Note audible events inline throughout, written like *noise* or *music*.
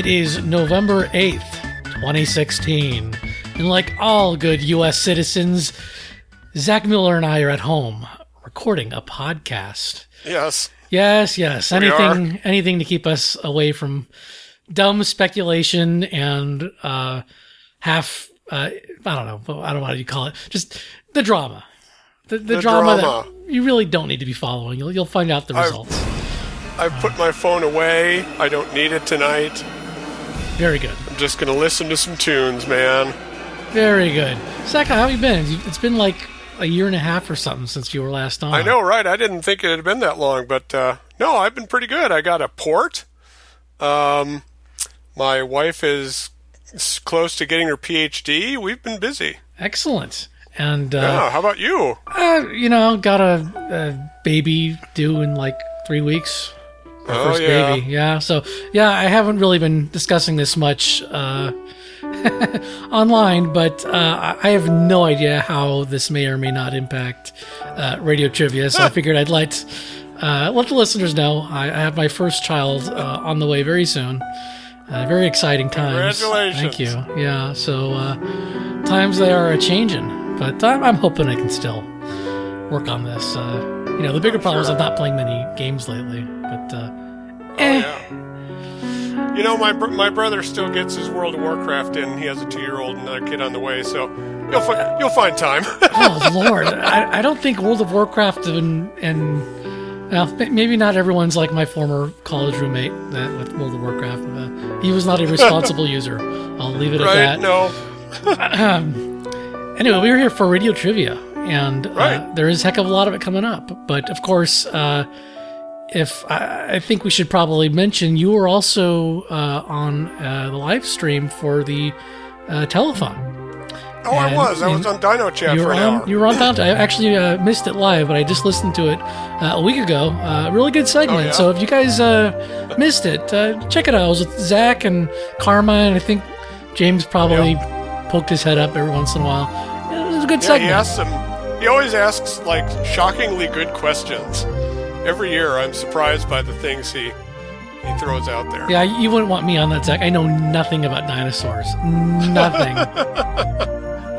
It is November 8th, 2016. And like all good U.S. citizens, Zach Miller and I are at home recording a podcast. Yes. Yes, yes. Anything anything to keep us away from dumb speculation and uh half uh I don't know, I don't know what you call it. Just the drama. The, the, The drama, drama. that you really don't need to be following. You'll, you'll find out the I've- results. I've put my phone away. I don't need it tonight. Very good. I'm just going to listen to some tunes, man. Very good. Zach, how have you been? It's been like a year and a half or something since you were last on. I know, right? I didn't think it had been that long, but uh, no, I've been pretty good. I got a port. Um, my wife is close to getting her PhD. We've been busy. Excellent. And, uh, Yeah, how about you? uh, you know, I got a, a baby due in like three weeks. Our Oh, first yeah. baby. Yeah. So, yeah, I haven't really been discussing this much uh, *laughs* online, but uh, I have no idea how this may or may not impact uh, radio trivia. So I figured I'd let uh, let the listeners know I, I have my first child uh, on the way very soon. Uh, very exciting times. Congratulations! Thank you. Yeah. So uh, times they are a changing, but I'm, I'm hoping I can still work on this. Uh, you know, the bigger problem is I'm not playing many games lately, but uh, eh. Yeah. You know, my br- my brother still gets his World of Warcraft in. He has a two year old and a kid on the way, so you'll fi- you'll find time. *laughs* oh lord, I, I don't think World of Warcraft and and well, maybe not everyone's like my former college roommate that with World of Warcraft. Uh, he was not a responsible *laughs* user. I'll leave it right? at that. No. Anyway, we were here for radio trivia, and uh, Right. there is a heck of a lot of it coming up. But of course, uh, if I, I think we should probably mention, you were also uh, on uh, the live stream for the uh, telethon. Oh, I was. I was on Dino Chat You for were an on. hour. You were on. Down, I actually uh, missed it live, but I just listened to it uh, a week ago. Uh, really good segment. Oh, yeah? So if you guys uh, missed it, uh, check it out. It was with Zach and Karma, and I think James probably poked his head up every once in a while. It was a good Yeah, segment. he some. He always asks like shockingly good questions. Every year, I'm surprised by the things he he throws out there. Yeah, you wouldn't want me on that, Zach. I know nothing about dinosaurs. Nothing. *laughs*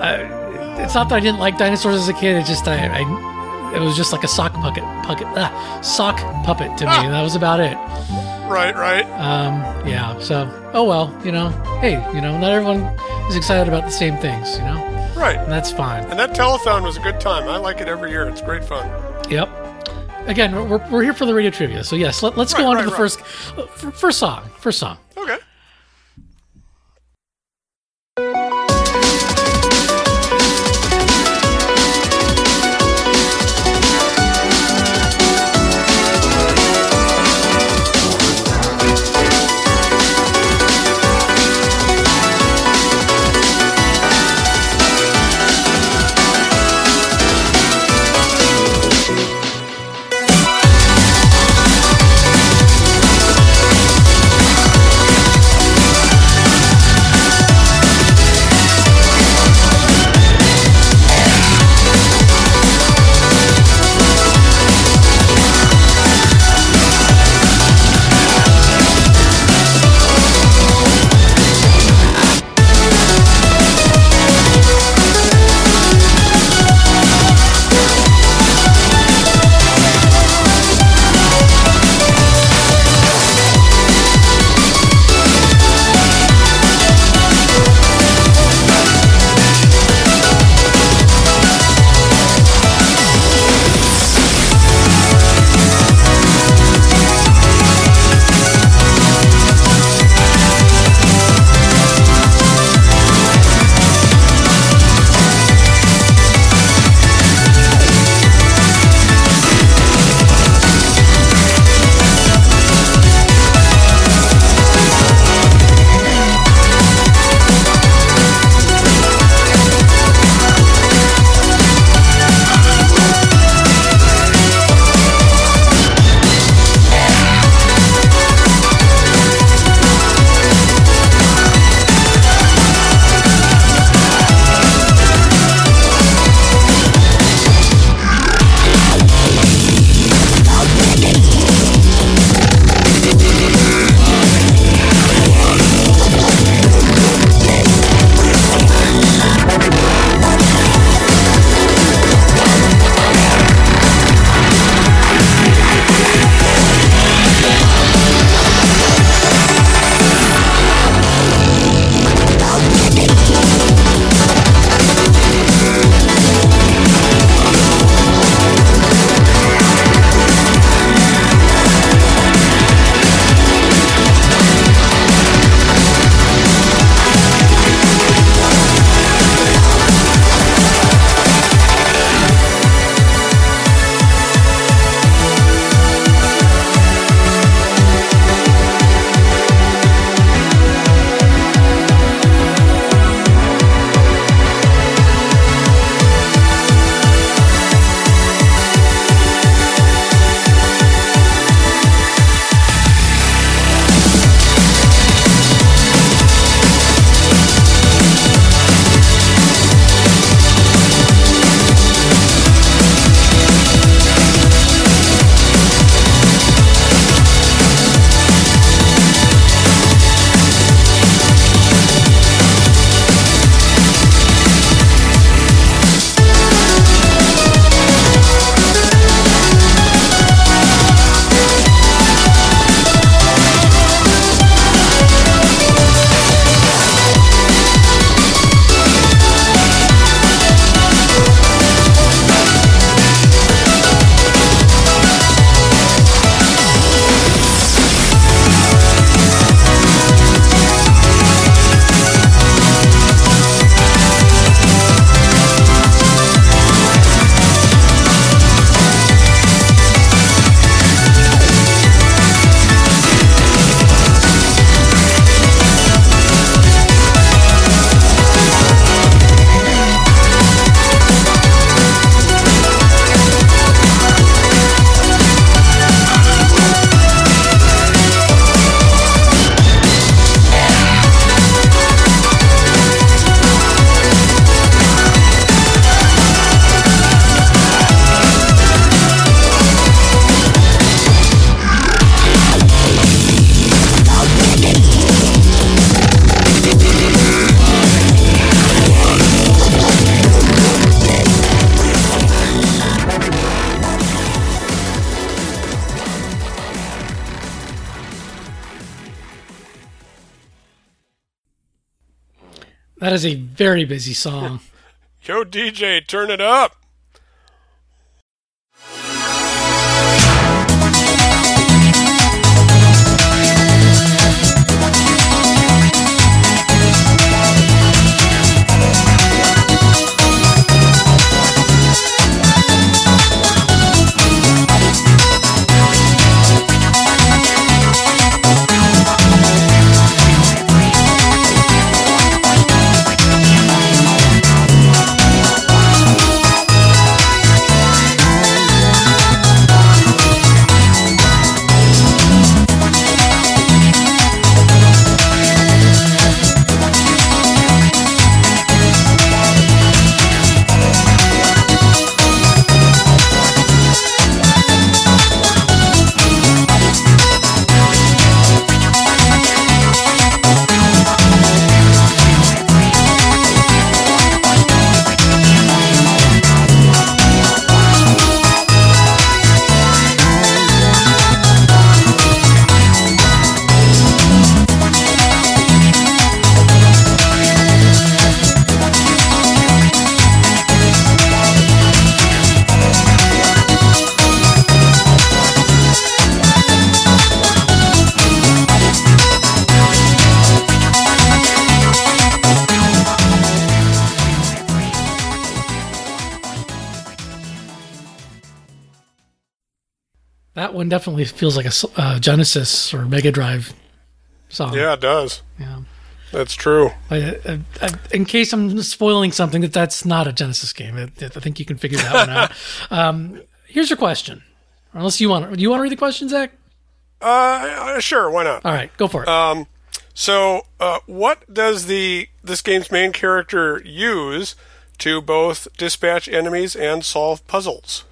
uh, it's not that I didn't like dinosaurs as a kid. It's just I, I it was just like a sock puppet, puppet, ah, sock puppet to me. That was about it. Right, right. Um, yeah. So, oh well. You know, hey, you know, not everyone is excited about the same things. You know, Right. and that's fine. And that telethon was a good time. I like it every year. It's great fun. Yep. Again, we're, we're here for the radio trivia. So yes, let, let's go on right, to the right. first uh, first song. First song. Okay. Very busy song. *laughs* Yo, DJ, turn it up. Definitely feels like a uh, Genesis or Mega Drive song. Yeah, it does. Yeah. That's true. I, I, I, in case I'm spoiling something, that that's not a Genesis game. I, I think you can figure that one out. *laughs* Um, here's your question. Unless you want, do you want to read the question, Zach? Uh, uh, sure, why not? All right, go for it. Um, so, uh, what does the this game's main character use to both dispatch enemies and solve puzzles?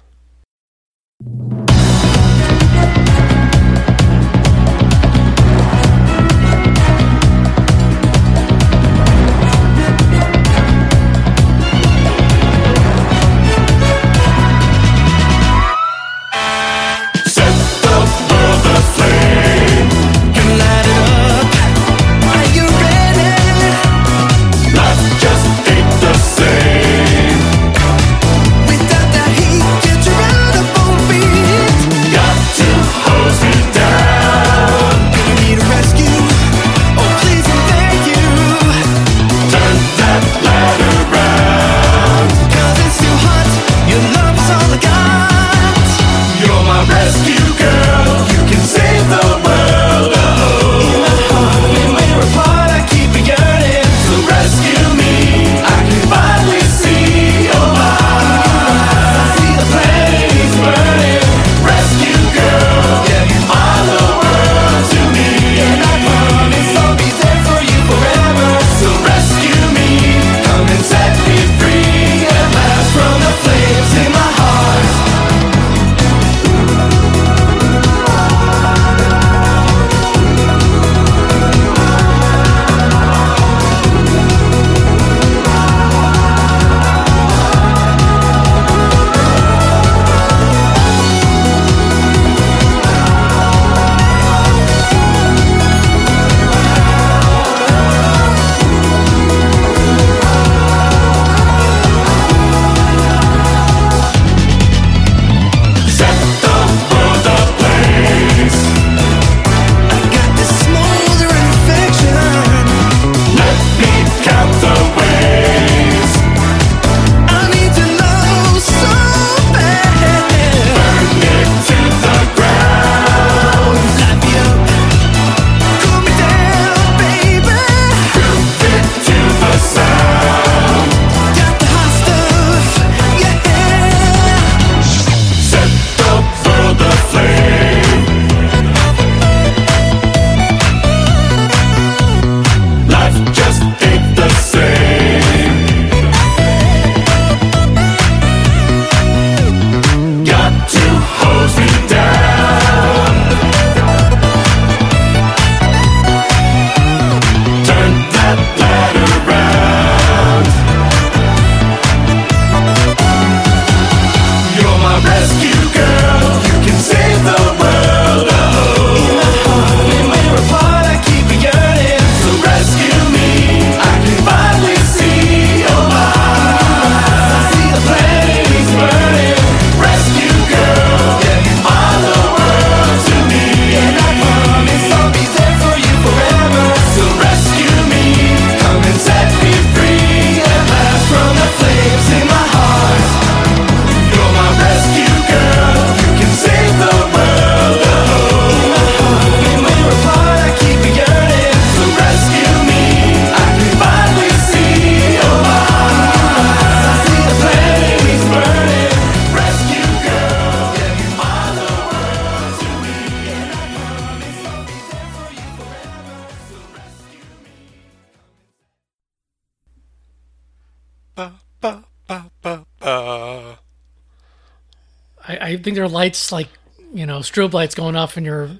Think there are lights like you know strobe lights going off in your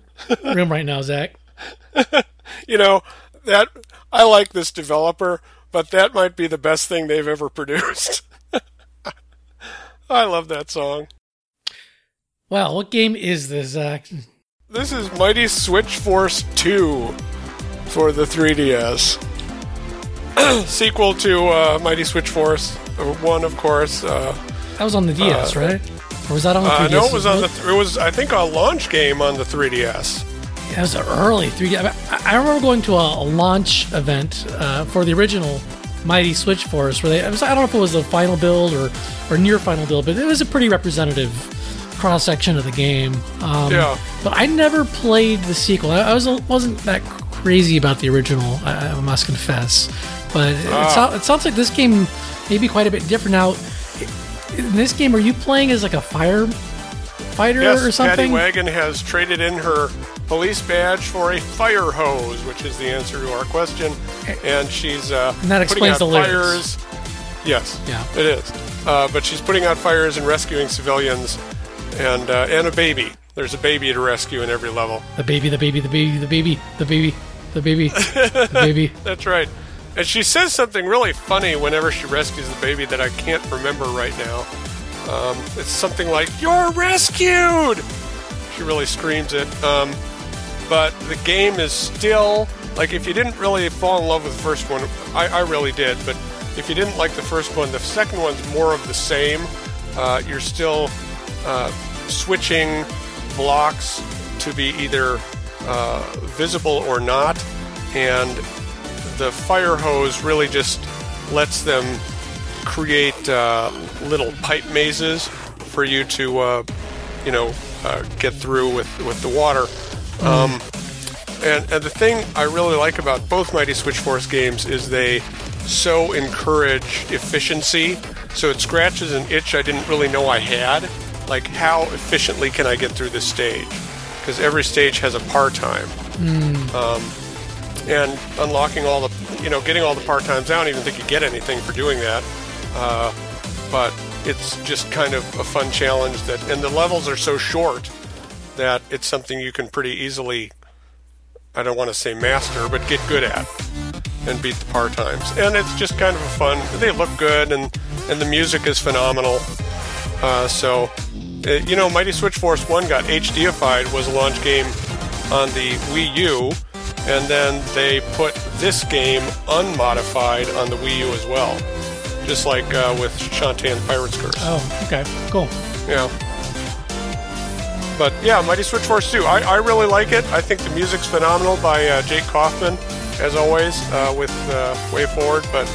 room right now, Zach. *laughs* You know that I like this developer, but that might be the best thing they've ever produced. *laughs* I love that song. Wow, what game is this, Zach? This is Mighty Switch Force 2 for the 3DS. *clears throat* Sequel to uh, Mighty Switch Force uh, 1, of course. Uh, That was on the DS, right? Or was that on the 3DS? uh, no, it was on the. Th- it was I think a launch game on the 3DS. well? It was an early 3D. I, remember going to a, a launch event uh, for the original Mighty Switch Force, where they. Was, I don't know if it was the final build or or near final build, but it was a pretty representative cross section of the game. Um, Yeah. But I never played the sequel. I, I was wasn't that crazy about the original. I, I must confess. But it, Ah. it sounds like this game may be quite a bit different now. In this game, are you playing as like a firefighter Yes, or something? Patty? Wagon has traded in her police badge for a fire hose, which is the answer to our question, and she's uh, And that putting explains out the lyrics. fires. Yes, Yeah. it is. Uh, but she's putting out fires and rescuing civilians, and uh, and a baby. There's a baby to rescue in every level. The baby, the baby, the baby, the baby, the baby, the baby, the *laughs* baby. That's right. And she says something really funny whenever she rescues the baby that I can't remember right now. Um, it's something like, You're rescued! She really screams it. Um, but the game is still, like, if you didn't really fall in love with the first one, I, I really did, but if you didn't like the first one, the second one's more of the same. Uh, you're still uh, switching blocks to be either uh, visible or not, and the fire hose really just lets them create uh, little pipe mazes for you to, uh, you know, uh, get through with, with the water. Um, and, and the thing I really like about both Mighty Switch Force games is they so encourage efficiency. So it scratches an itch I didn't really know I had. Like, how efficiently can I get through this stage? Because every stage has a par time and unlocking all the, you know, getting all the par times. I don't even think you get anything for doing that. Uh, but it's just kind of a fun challenge that, and the levels are so short that it's something you can pretty easily, I don't want to say master, but get good at and beat the par times. And it's just kind of a fun. They look good, and and the music is phenomenal. Uh, so, uh, you know, Mighty Switch Force One got HDified was a launch game on the Wii U, and then they put this game unmodified on the Wii U as well, just like uh, with Shantae and Pirate's Curse. Oh, okay, cool. Yeah. But yeah, Mighty Switch Force 2. I, I really like it. I think the music's phenomenal by uh, Jake Kaufman, as always, uh, with uh, WayForward. But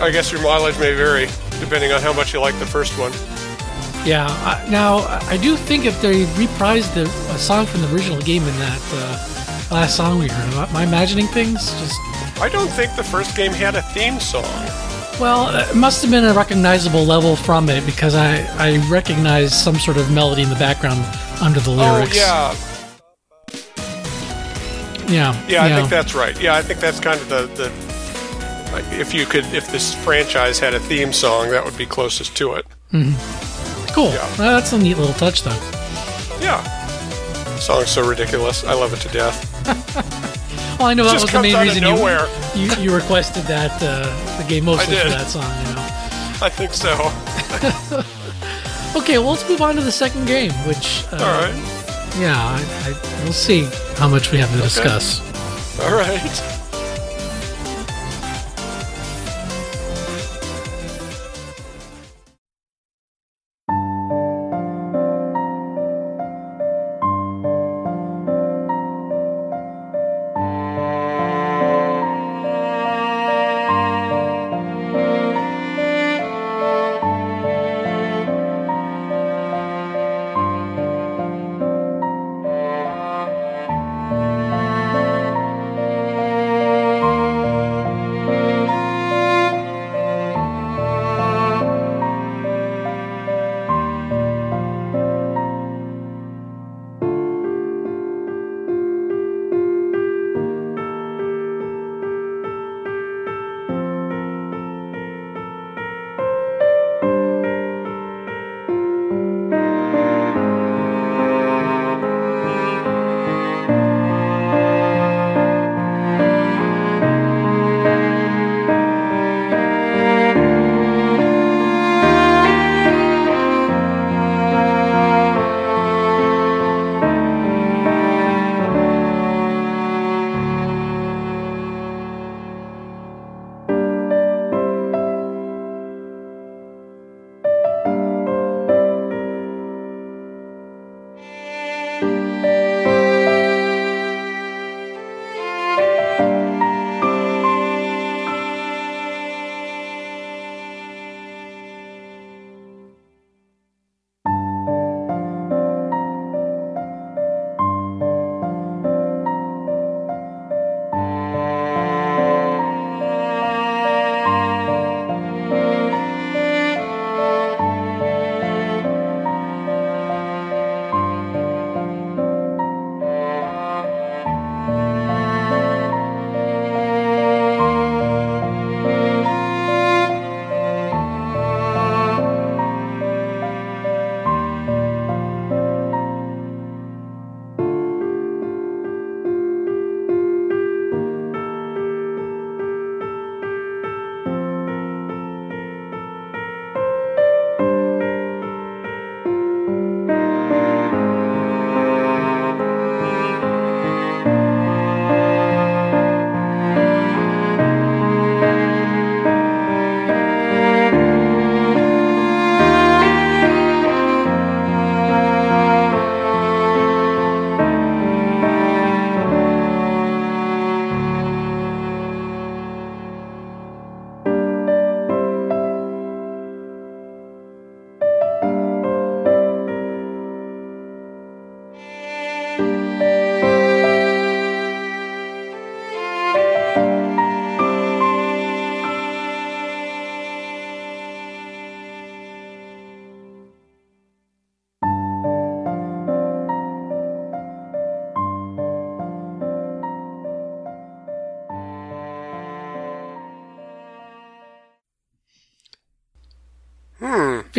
I guess your mileage may vary depending on how much you like the first one. Yeah. I, now I do think if they reprised the a song from the original game in that uh, last song we heard, am I imagining things? Just I don't think the first game had a theme song. well, uh, it must have been a recognizable level from it because I I recognize some sort of melody in the background under the oh, lyrics. Oh, yeah. yeah, Yeah, I think that's right. Yeah, I think that's kind of the, the like, if you could, if this franchise had a theme song, that would be closest to it. Mm-hmm. cool. yeah. Well, that's a neat little touch, though. Yeah. Song's so ridiculous. I love it to death. *laughs* Well, I know that was the main reason you, you you requested that uh, the game mostly for that song. You know. I think so. *laughs* Okay, well, let's move on to the second game, which uh, All right. yeah, I, I, we'll see how much we have to discuss. All right.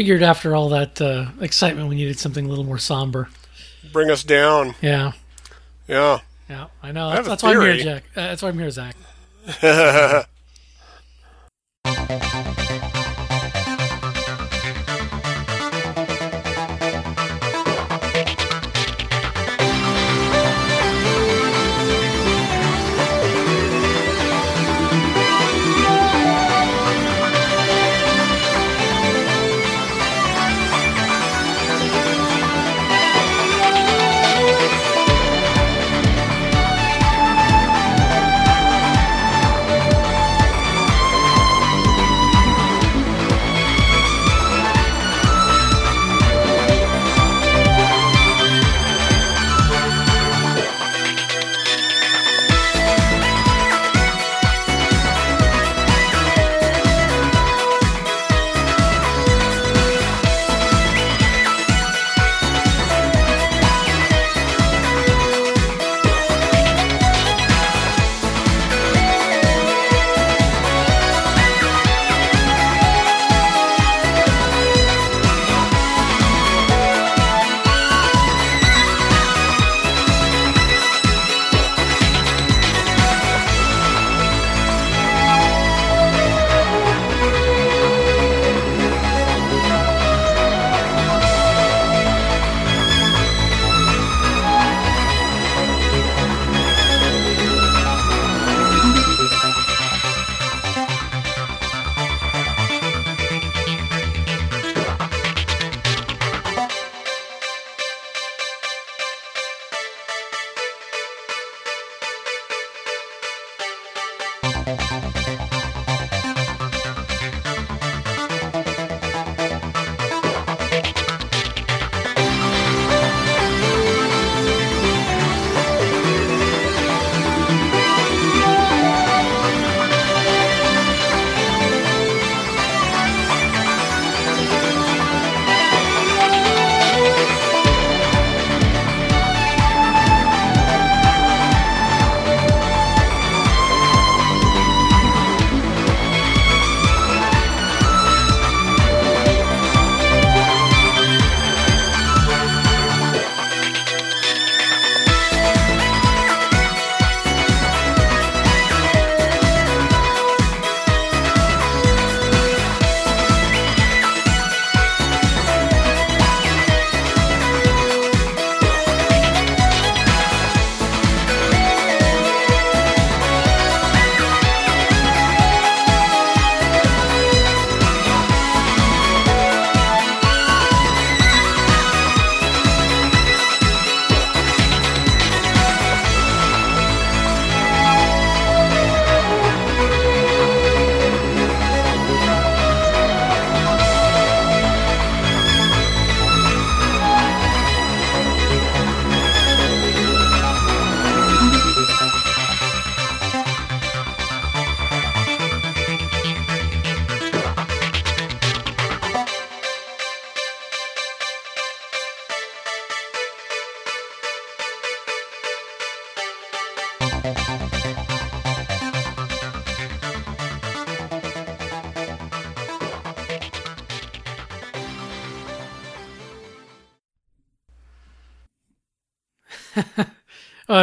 Figured after all that uh, excitement, we needed something a little more somber. Bring us down. Yeah, Yeah. yeah, I know. I That's, that's why I'm here. Jack. Uh, that's why I'm here, Zach. *laughs*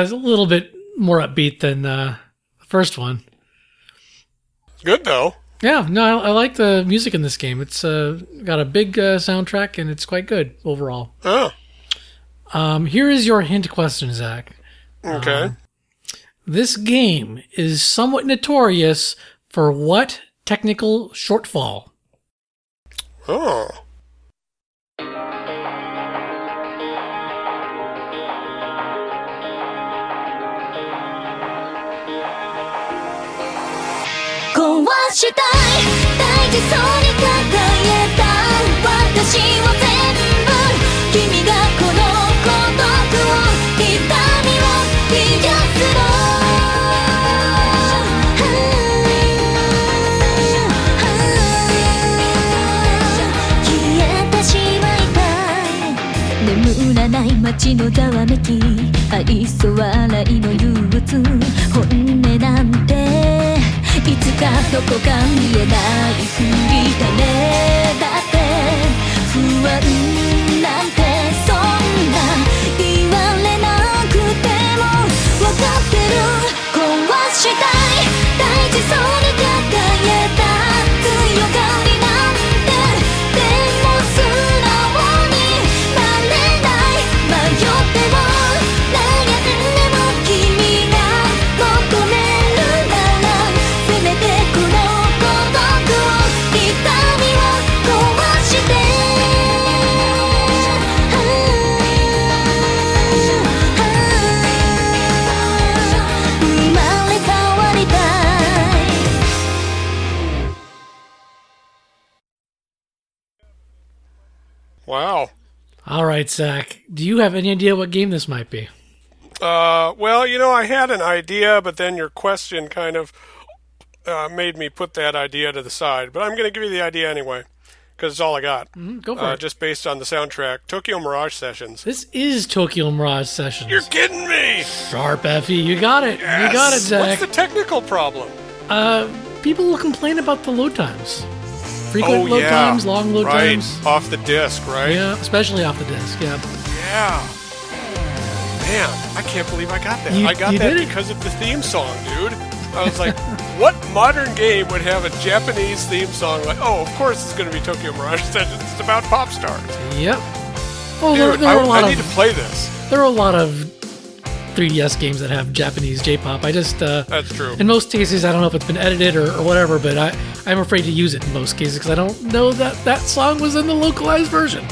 It's a little bit more upbeat than uh, the first one. Good though. Yeah, no, I, I like the music in this game. It's uh, got a big uh, soundtrack and it's quite good overall. Oh, Um, here is your hint question, Zach. okay. This game is somewhat notorious for what technical shortfall? oh.「壊したい大事そうに抱えた私を全部」「君がこの孤独を痛みを癒すの」「消えてしまいたい」眠らない街のざわめきどこか見えないふりだね。Right, Zach. Do you have any idea what game this might be? Uh, well, you know, I had an idea, but then your question kind of uh, made me put that idea to the side. But I'm going to give you the idea anyway, because it's all I got. Mm, Go for Uh, it. just based on the soundtrack, Tokyo Mirage Sessions. This is Tokyo Mirage Sessions. You're kidding me! Sharp, Effie. You got it. You got it, Zach. What's the technical problem? Uh, people will complain about the load times. Frequent oh load yeah, times, long load right times. off the disc, right? Yeah, especially off the disc. Yeah. Yeah. Man, I can't believe I got that. You- I got that because of the theme song, dude. I was like, *laughs* what modern game would have a Japanese theme song like, oh, of course it's going to be Tokyo Mirage Sessions. *laughs* It's about pop stars. Yep. Well, there, Dude, there I, are a lot I need to play this. there are a lot of 3DS games that have Japanese J-pop. I just uh, That's true. in most cases I don't know if it's been edited or, or whatever, but I I'm afraid to use it in most cases because I don't know that that song was in the localized version.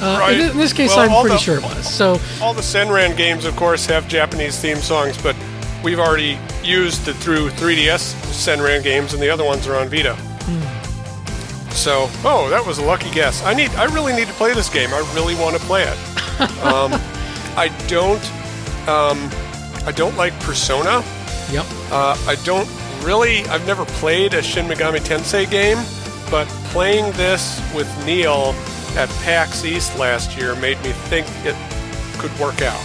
Uh, Right. in, in this case, Well, I'm pretty the- sure it was. So All the Senran games, of course, have Japanese theme songs, but we've already used it through 3DS Senran games, and the other ones are on Vita. So, oh, that was a lucky guess. I need, I really need to play this game. I really want to play it. *laughs* um, I don't, um, I don't like Persona. yep. Uh, I don't really. I've never played a Shin Megami Tensei game, but playing this with Neil at PAX East last year made me think it could work out.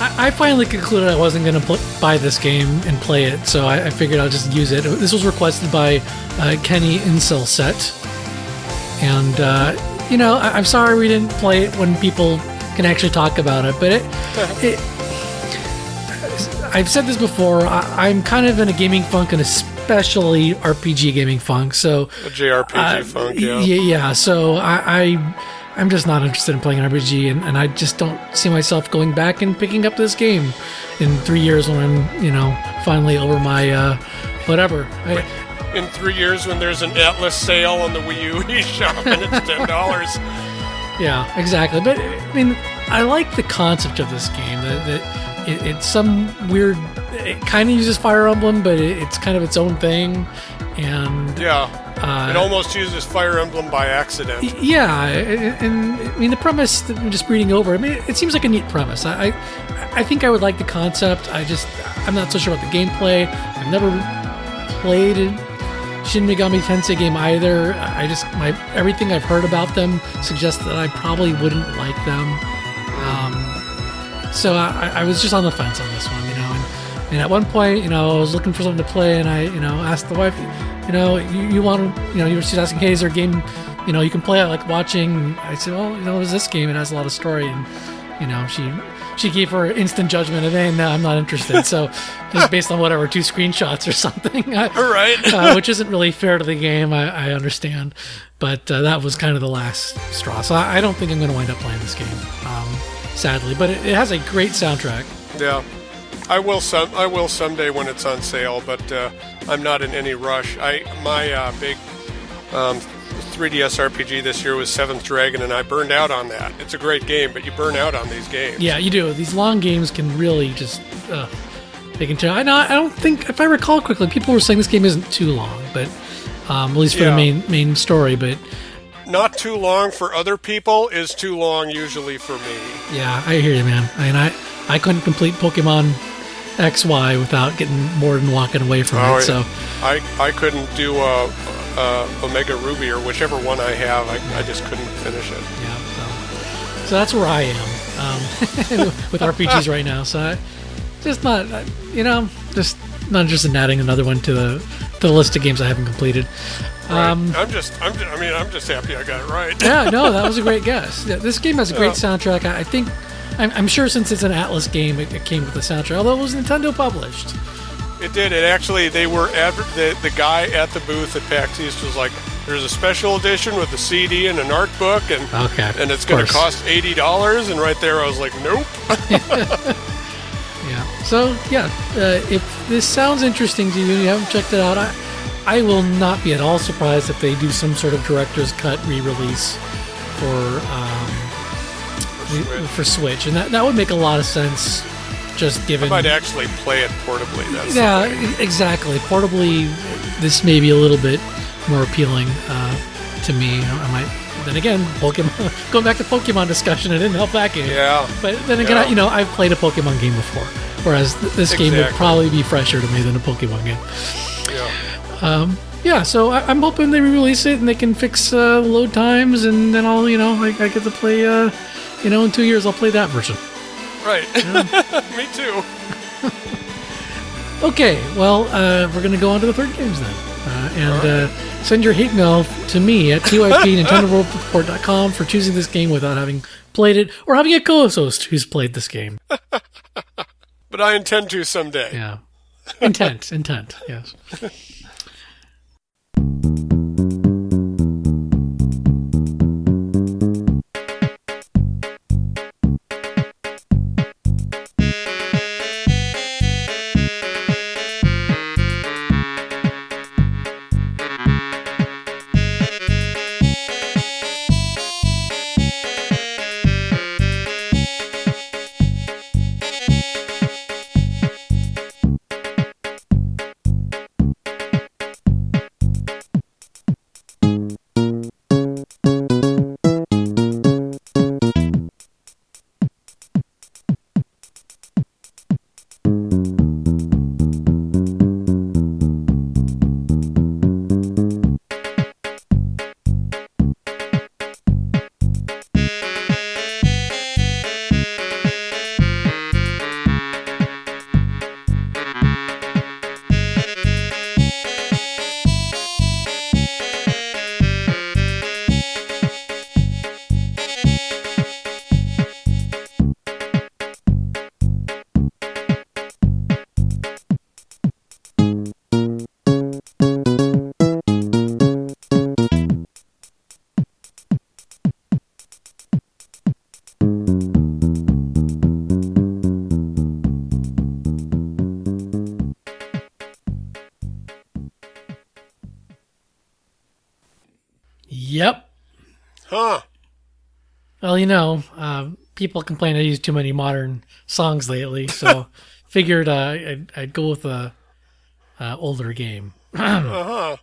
I, I finally concluded I wasn't going to pl- buy this game and play it, so I, I figured I'll just use it. This was requested by uh, Kenny Incel Set, and uh, you know I, I'm sorry we didn't play it when people can actually talk about it, but it. it I've said this before. I, I'm kind of in a gaming funk, and especially RPG gaming funk. So A JRPG uh, funk, yeah. yeah, yeah. So I, I, I'm just not interested in playing an RPG, and, and I just don't see myself going back and picking up this game in three years when I'm, you know, finally over my uh, whatever. I, In three years, when there's an Atlus sale on the Wii U *laughs* eShop and it's ten dollars, yeah, exactly. But I mean, I like the concept of this game. That, that it, it's some weird. It kind of uses Fire Emblem, but it, it's kind of its own thing, and yeah, uh, it almost uses Fire Emblem by accident. Yeah, and I mean the premise. that I'm just reading over. I mean, it seems like a neat premise. I, I, I think I would like the concept. I just, I'm not so sure about the gameplay. I've never played Shin Megami Tensei game either. I just, my everything I've heard about them suggests that I probably wouldn't like them. Um, so I, I was just on the fence on this one, you know. And, and at one point, you know, I was looking for something to play, and I, you know, asked the wife, you know, you, you want to, you know, she's asking, hey, is there a game, you know, you can play I like watching? I said, well, you know, there's this game. It has a lot of story, and you know, she she gave her instant judgment, and hey, no, I'm not interested. So *laughs* just based on whatever two screenshots or something, I, *laughs* All right. uh, which isn't really fair to the game. I, I understand, but uh, that was kind of the last straw. So I, I don't think I'm going to wind up playing this game, um, sadly. But it, it has a great soundtrack. Yeah, I will some. I will someday when it's on sale, but uh, I'm not in any rush. I my uh, big um, 3DS RPG this year was Seventh Dragon, and I burned out on that. It's a great game, but you burn out on these games. Yeah, you do. These long games can really just uh, they can tell. I know. I don't think, if I recall quickly, people were saying this game isn't too long, but um, at least for Yeah. the main main story. But Not too long for other people is too long usually for me. yeah, I hear you, man. I mean, I I couldn't complete Pokemon X Y without getting more than walking away from Oh, it. So I I couldn't do uh, uh, Omega Ruby or whichever one I have. I, I just couldn't finish it. yeah, so, so that's where I am um, *laughs* with RPGs right now. So I just not, uh, you know, just not interested in adding another one to the to the list of games I haven't completed. Um, I'm just, I'm, I mean, I'm just happy I got it right. yeah, no, that was a *laughs* great guess. Yeah, this game has a great soundtrack. I, I think, I'm, I'm sure since it's an Atlus game, it, it came with the soundtrack. Although it was Nintendo published. It did. It actually, they were adver- the the guy at the booth at PAX East was like, "There's a special edition with a CD and an art book, and Okay, and it's going to cost eighty dollars." And right there, I was like, "Nope." *laughs* *laughs* Yeah. So yeah, uh, if this sounds interesting to you and you haven't checked it out, I, I will not be at all surprised if they do some sort of director's cut re-release for um, Switch. for Switch, and that, that would make a lot of sense. Just given, I might actually play it portably. That's yeah, exactly. Portably, this may be a little bit more appealing uh, to me. I might. Then again, Pokemon. *laughs* Going back to Pokemon discussion, it didn't help that game. yeah. But then again, Yeah. I, you know, I've played a Pokemon game before, whereas th- this game would probably be fresher to me than a Pokemon game. Yeah. Yeah, so I, I'm hoping they release it and they can fix uh, load times, and then I'll, you know, I, I get to play. Uh, you know, in two years, I'll play that version. Right. *laughs* Me too. *laughs* Okay, well, uh, we're going to go on to the third games then. Uh, and uh, send your hate mail to me at *laughs* typ.nintendoworldreport.com for choosing this game without having played it or having a co-host who's played this game. But I intend to someday. Yeah. Intent, intent, yes. Well, you know, uh, people complain I use too many modern songs lately, so *laughs* figured uh, I'd, I'd go with a uh, older game. *clears throat* Uh huh.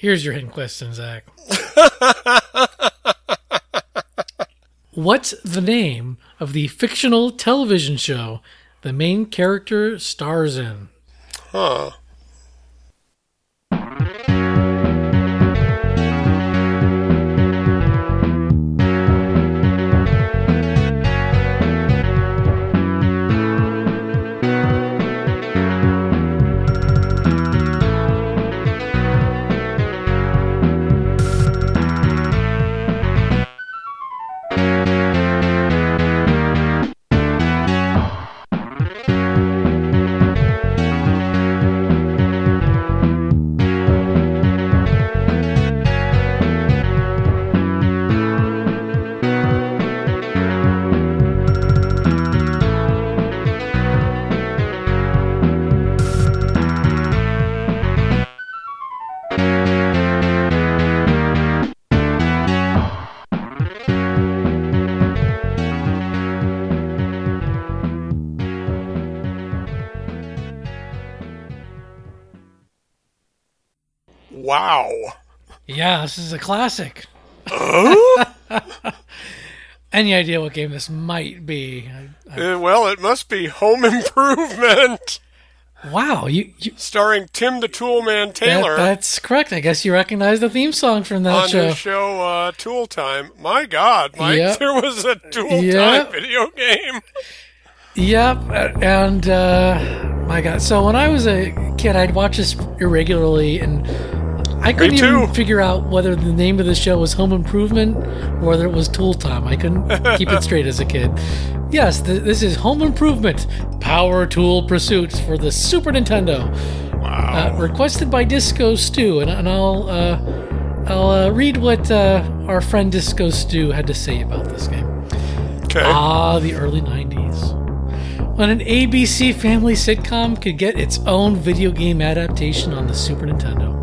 Here's your hidden question, Zach. *laughs* What's the name of the fictional television show the main character stars in? Huh. Yeah, this is a classic. Oh? *laughs* Any idea what game this might be? I- Uh, well, it must be Home Improvement, wow, you, you starring Tim the Toolman that, Taylor that's correct. I guess you recognize the theme song from that on show. show uh, Tool Time. My God, Mike, Yep. there was a Tool Yep. Time video game. Yep, and uh, my God. So when I was a kid, I'd watch this irregularly, and I couldn't even figure out whether the name of the show was Home Improvement or whether it was Tool Time. I couldn't keep it straight as a kid. Yes, th- this is Home Improvement Power Tool Pursuits for the Super Nintendo. Uh, requested by Disco Stew, and, and I'll uh, I'll uh, read what uh, our friend Disco Stew had to say about this game. Okay. Ah, the early 90s. When an ABC family sitcom could get its own video game adaptation on the Super Nintendo.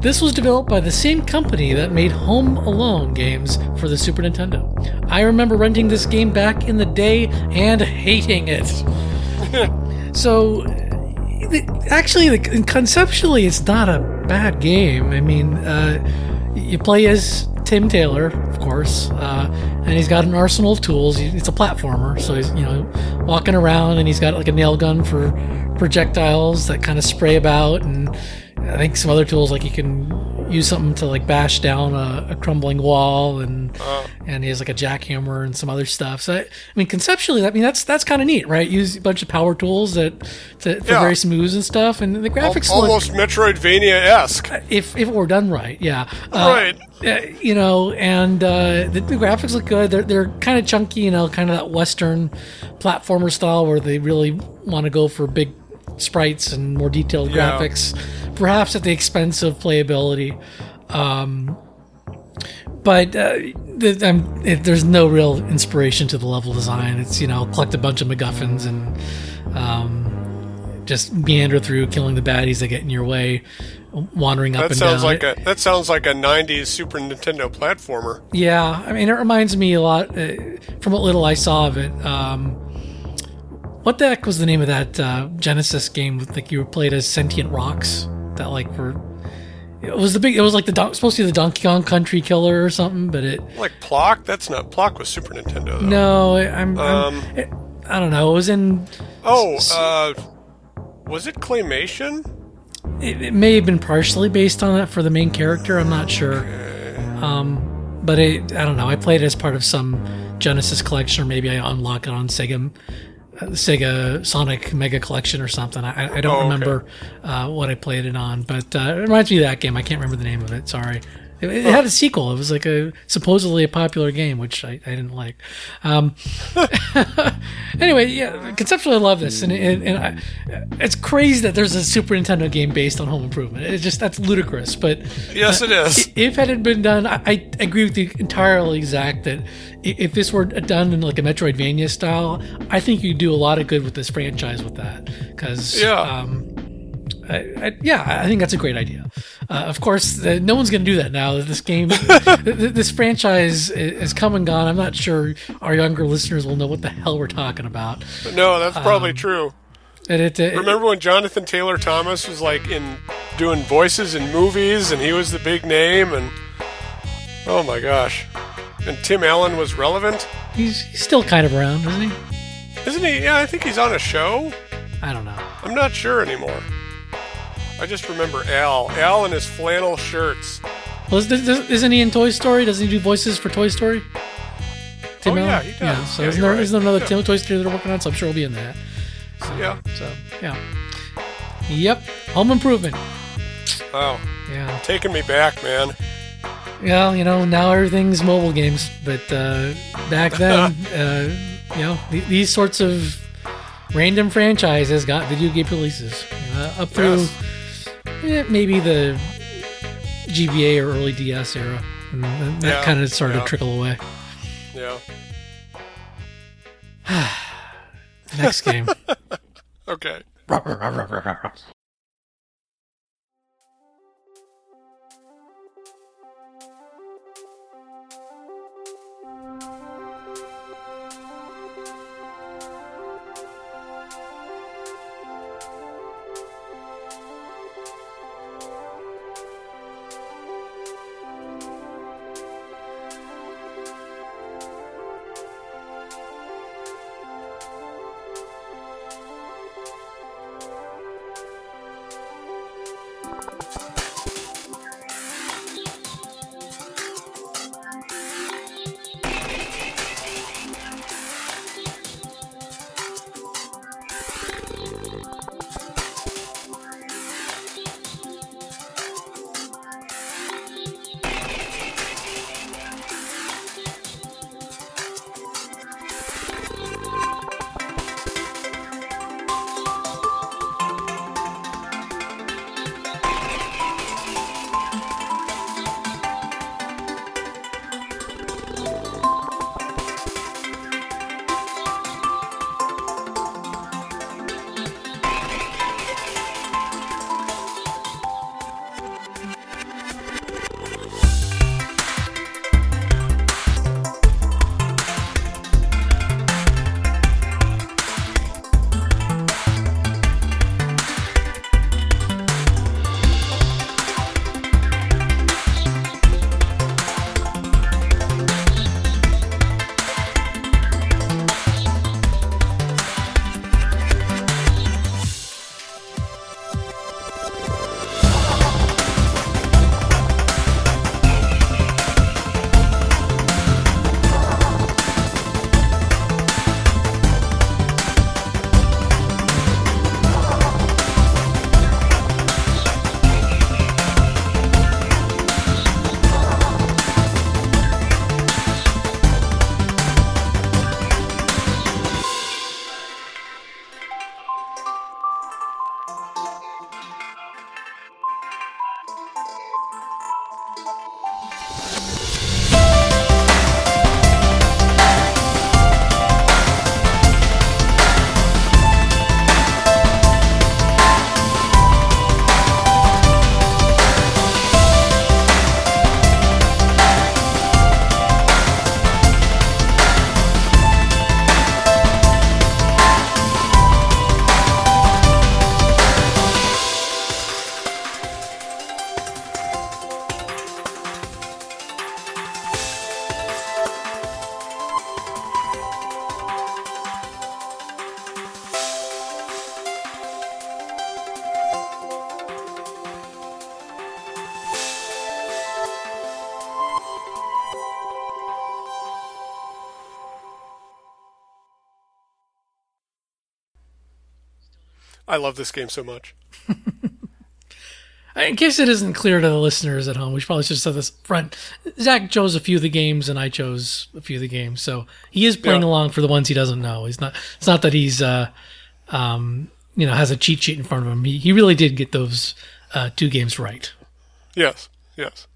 This was developed by the same company that made Home Alone games for the Super Nintendo. I remember renting this game back in the day and hating it. *laughs* so, actually, conceptually, it's not a bad game. I mean, uh, you play as Tim Taylor, of course, uh, and he's got an arsenal of tools. It's a platformer, so he's you know walking around, and he's got like a nail gun for projectiles that kind of spray about, and I think some other tools like you can use something to like bash down a, a crumbling wall, and and he has like a jackhammer and some other stuff. So I, I mean, conceptually, I mean that's that's kind of neat, right? Use a bunch of power tools that to, for Yeah. various moves and stuff, and the Al- graphics look almost Metroidvania esque. if if it were done right, yeah. Uh, Right. uh, you know, and uh, the, the graphics look good. They're they're kind of chunky, you know, kind of that Western platformer style where they really want to go for big sprites and more detailed Yeah. graphics, perhaps at the expense of playability. Um, but uh, th- it, there's no real inspiration to the level design. It's you know collect a bunch of MacGuffins and um, just meander through, killing the baddies that get in your way, wandering up That and sounds down. like a that sounds like a '90s Super Nintendo platformer. Yeah, I mean, it reminds me a lot uh, from what little I saw of it. Um, what the heck was the name of that uh, Genesis game? With, like you played as sentient rocks that like were. It was the big. It was like the don- supposed to be the Donkey Kong Country Killer or something, but it. Like Plok, that's not Plok was Super Nintendo. Though. No, I'm. Um, I'm it, I don't know. It was in. Oh, uh, was it claymation? It, it may have been partially based on that for the main character. I'm not sure. Um, but it, I don't know. I played it as part of some Genesis collection, or maybe I unlock it on Sega, Sega Sonic Mega Collection or something. I, I don't Oh, okay. remember uh, what I played it on, but uh, it reminds me of that game. I can't remember the name of it. Sorry. It, it had a sequel. It was like a supposedly a popular game, which I, I didn't like. Um, *laughs* anyway, yeah, conceptually, I love this, and, and, and I, it's crazy that there's a Super Nintendo game based on Home Improvement. It's just that's ludicrous. But Yes, it is. if it had been done, I, I agree with you entirely, Zach. That if this were done in like a Metroidvania style, I think you'd do a lot of good with this franchise with that. Because Yeah. um, I, I, yeah, I think that's a great idea. Uh, of course, uh, no one's going to do that now. This game, *laughs* th- th- this franchise is come and gone. I'm not sure our younger listeners will know what the hell we're talking about. No, that's probably Um, true. And it, it, Remember when Jonathan Taylor Thomas was like in doing voices in movies, and he was the big name, and oh my gosh, And Tim Allen was relevant, He's, he's still kind of around, isn't he? isn't he? Yeah, I think he's on a show. I don't know. I'm not sure anymore. I just remember Al. Al and his flannel shirts. Well, is, is, isn't he in Toy Story? Doesn't he do voices for Toy Story? Oh, Allen? yeah, he does. so Yeah, isn't there, right. isn't there another Yeah. Tim- Toy Story they're working on? So I'm sure he'll be in that. Yeah. So yeah. Yep. Home Improvement. Wow. Yeah. Taking me back, man. Well, you know, now everything's mobile games, but uh, back *laughs* then, uh, you know, th- these sorts of random franchises got video game releases uh, up through Yes. Eh, maybe the GBA or early DS era. And that Yeah, kind of started yeah. to trickle away. Yeah. *sighs* Next game. *laughs* Okay. *laughs* I love this game so much. *laughs* In case it isn't clear to the listeners at home, we should probably should set this front. Zach chose a few of the games, and I chose a few of the games, so he is playing Yeah. along for the ones he doesn't know. He's not. It's not that he's, uh, um, you know, has a cheat sheet in front of him. He, he really did get those uh, two games right. Yes, yes.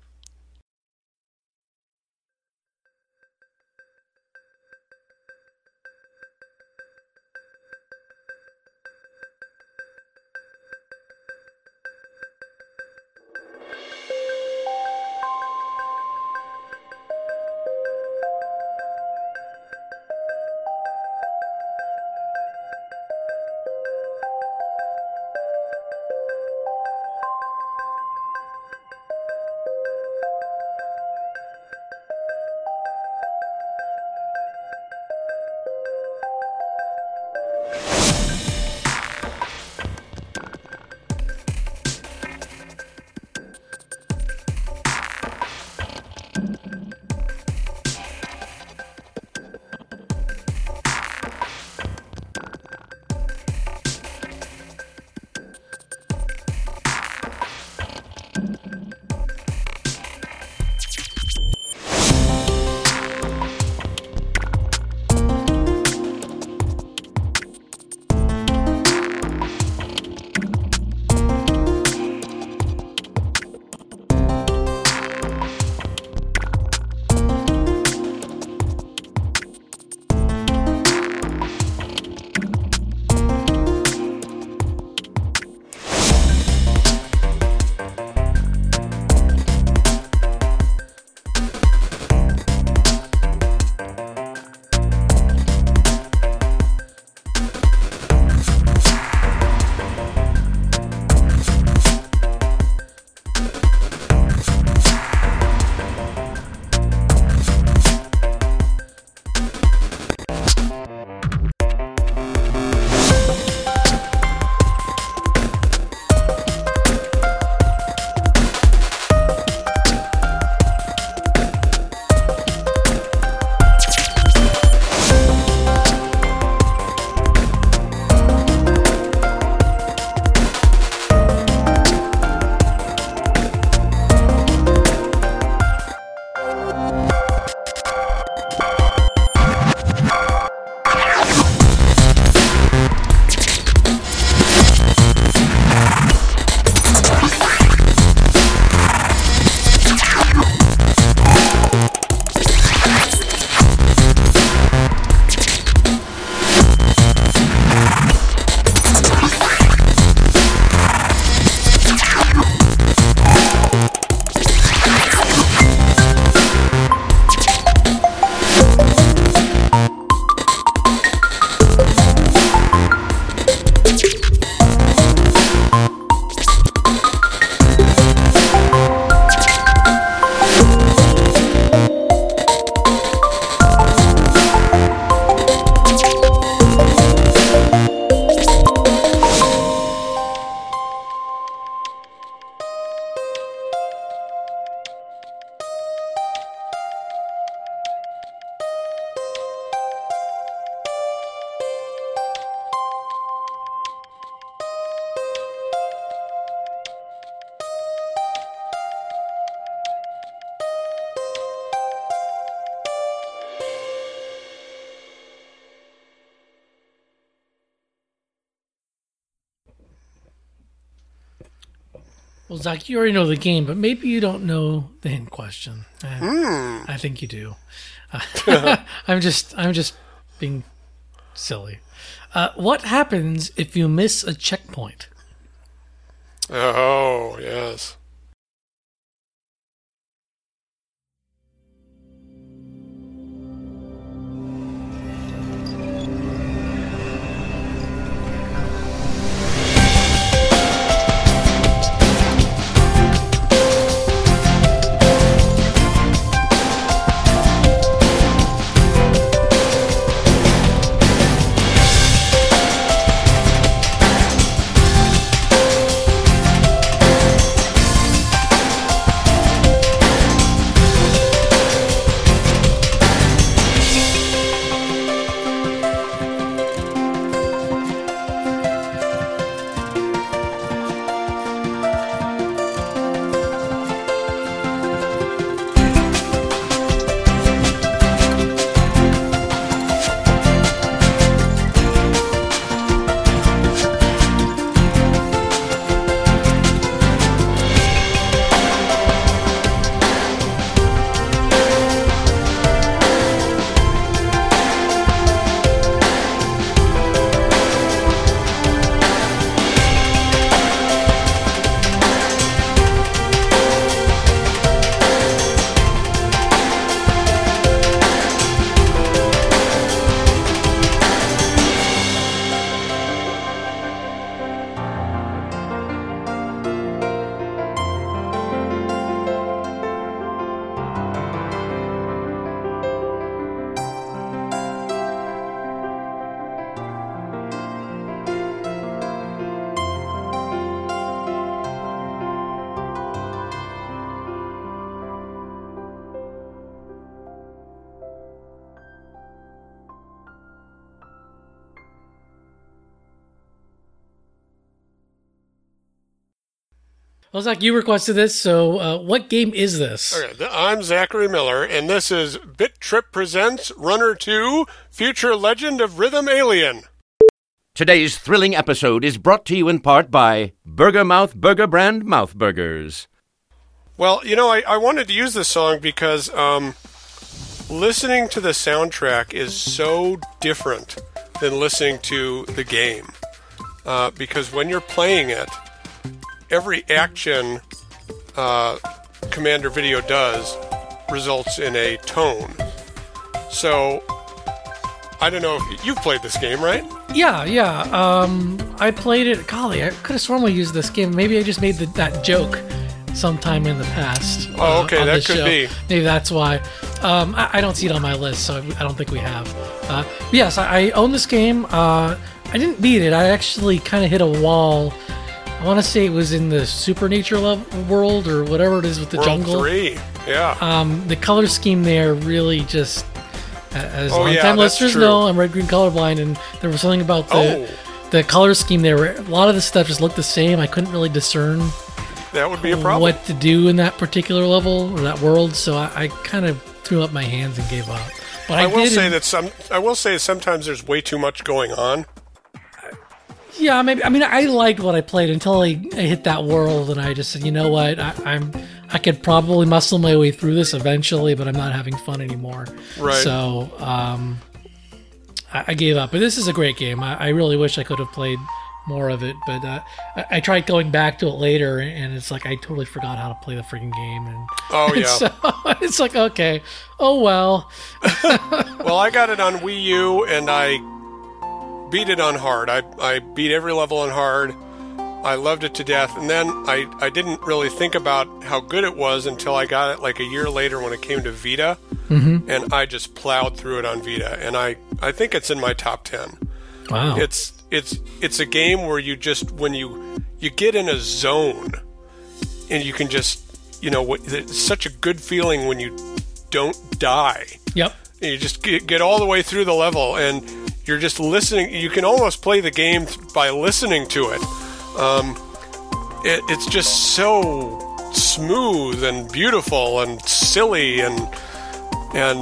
Zach, you already know the game, but maybe you don't know the hint question. I, I think you do. Uh, *laughs* *laughs* I'm just, I'm just being silly. Uh, what happens if you miss a checkpoint? Oh, yes. Well, Zach, you requested this, so uh, what game is this? Okay, I'm Zachary Miller, and this is Bit Trip Presents Runner 2 Future Legend of Rhythm Alien. Today's thrilling episode is brought to you in part by Burger Mouth Burger Brand Mouth Burgers. Well, you know, I, I wanted to use this song because um, listening to the soundtrack is so different than listening to the game. Uh, because when you're playing it, every action uh, Commander Video does results in a tone. So, I don't know if you've played this game, right? Yeah, yeah. Um, I played it. Golly, I could have sworn we used this game. Maybe I just made the, that joke sometime in the past. uh, Oh, okay, on that could show. be. Maybe that's why. Um, I, I don't see it on my list, so I, I don't think we have. Uh, yes, I, I own this game. Uh, I didn't beat it. I actually kind of hit a wall. I want to say it was in the Super Nature level world or whatever it is with the World jungle. 3. Yeah. Um, the color scheme there really just, as Oh, long yeah, time listeners true. know, I'm red green colorblind, and there was something about the Oh. the color scheme there. Where a lot of the stuff just looked the same. I couldn't really discern that would be a problem. what to do in that particular level or that world, so I, I kind of threw up my hands and gave up. But I, I will say that some. I will say sometimes there's way too much going on. Yeah, maybe. I mean, I liked what I played until I, I hit that world, and I just said, you know what, I, I'm I could probably muscle my way through this eventually, but I'm not having fun anymore. Right. So, um, I, I gave up. But this is a great game. I, I really wish I could have played more of it, but uh, I, I tried going back to it later, and it's like I totally forgot how to play the freaking game, and Oh *laughs* and yeah. so *laughs* it's like okay, oh well. *laughs* well, I got it on Wii U and I beat it on hard. I I beat every level on hard. I loved it to death, and then I I didn't really think about how good it was until I got it like a year later when it came to Vita, mm-hmm. and I just plowed through it on Vita, and I I think it's in my top ten. Wow. It's it's it's a game where you just when you you get in a zone and you can just you know what it's such a good feeling when you don't die. yep. And you just get, get all the way through the level and you're just listening you can almost play the game by listening to it. Um, it it's just so smooth and beautiful and silly and and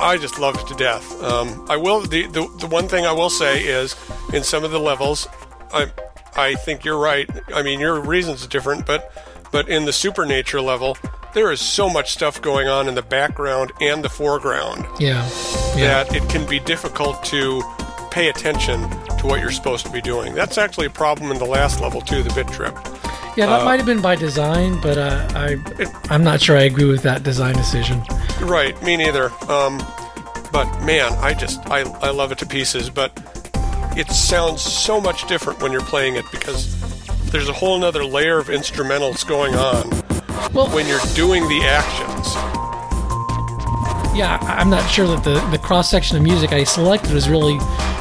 I just love it to death. Um, I will the, the the one thing I will say is in some of the levels, I I think you're right. I mean your reasons are different, but But in the Supernature level, there is so much stuff going on in the background and the foreground Yeah. Yeah. that it can be difficult to pay attention to what you're supposed to be doing. That's actually a problem in the last level too, the bit trip. Yeah, that might have been by design, but uh, I I'm not sure I agree with that design decision. Right, me neither. Um, but man, I just I, I love it to pieces. But it sounds so much different when you're playing it because there's a whole nother layer of instrumentals going on Well, when you're doing the actions. Yeah, I'm not sure that the, the cross section of music I selected was really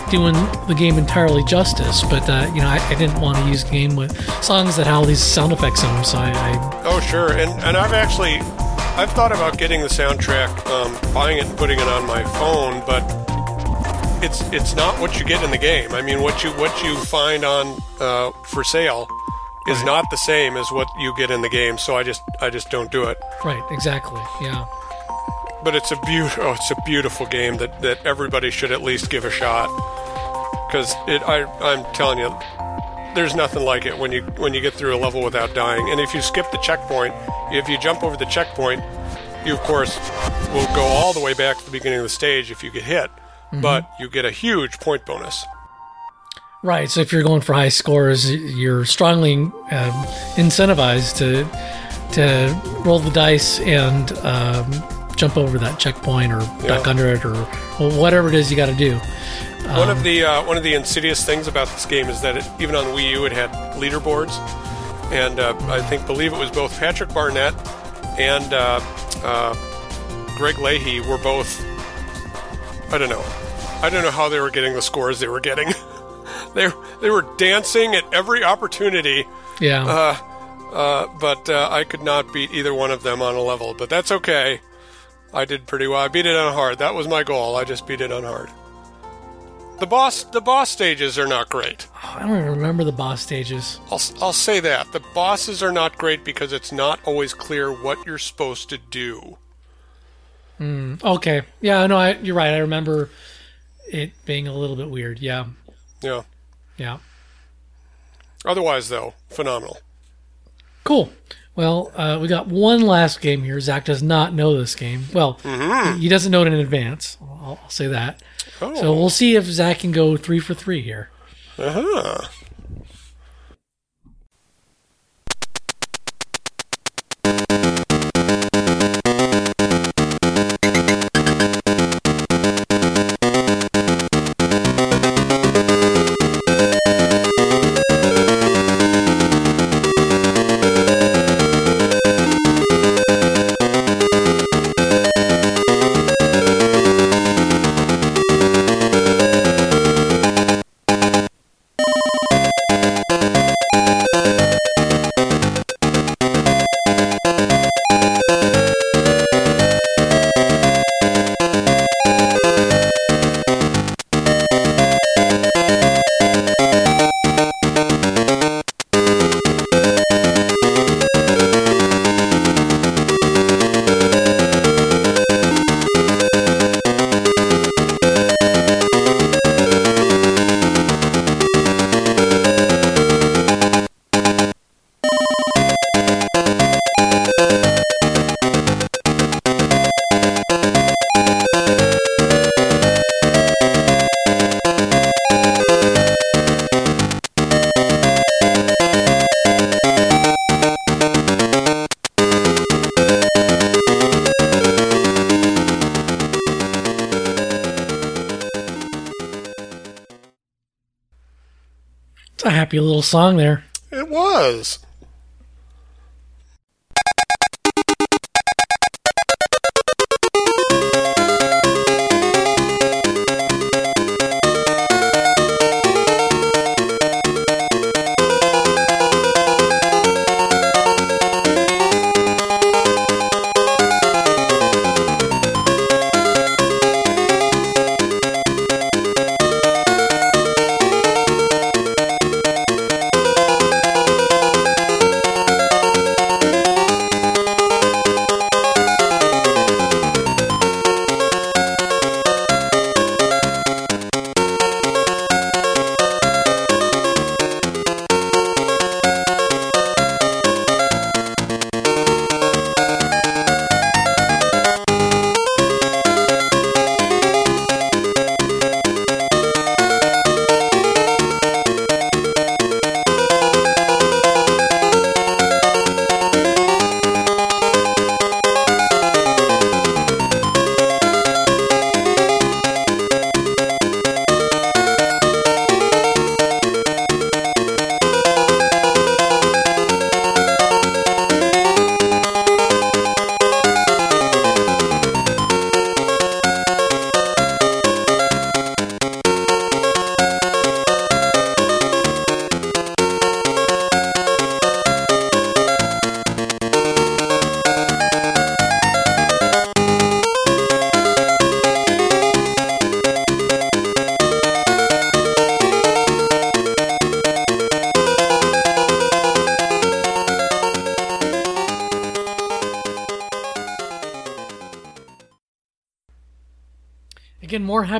doing the game entirely justice. But uh, you know, I, I didn't want to use game with songs that had all these sound effects in them, so I, I Oh sure, and and I've actually I've thought about getting the soundtrack, um, buying it and putting it on my phone, but it's it's not what you get in the game. I mean, what you what you find on uh, for sale is not the same as what you get in the game. So I just I just don't do it. right exactly. Yeah. But it's a beautiful oh, it's a beautiful game that that everybody should at least give a shot because it I I'm telling you. There's nothing like it when you when you get through a level without dying. And if you skip the checkpoint, if you jump over the checkpoint, you of course will go all the way back to the beginning of the stage if you get hit. But you get a huge point bonus. Right. So if you're going for high scores, you're strongly um, incentivized to to roll the dice and um, jump over that checkpoint or duck under it or whatever it is you got to do. one of the uh, one of the insidious things about this game is that it, even on Wii U it had leaderboards, and uh, I think believe it was both Patrick Barnett and uh, uh, Greg Leahy were both. I don't know. I don't know how they were getting the scores they were getting. *laughs* they they were dancing at every opportunity, Yeah. uh, but uh, I could not beat either one of them on a level. But that's okay. I did pretty well. I beat it on hard. That was my goal. I just beat it on hard. The boss the boss stages are not great. I don't even remember the boss stages. I'll, I'll say that. The bosses are not great because it's not always clear what you're supposed to do. Hmm, okay. Yeah. No, I, you're right. I remember it being a little bit weird. Yeah. Yeah. Yeah. Otherwise, though, phenomenal. Cool. Well, uh, we got one last game here. Zach does not know this game. Well, he doesn't know it in advance. I'll, I'll say that. Oh. So we'll see if Zach can go three for three here. Uh-huh. It's song there. It was.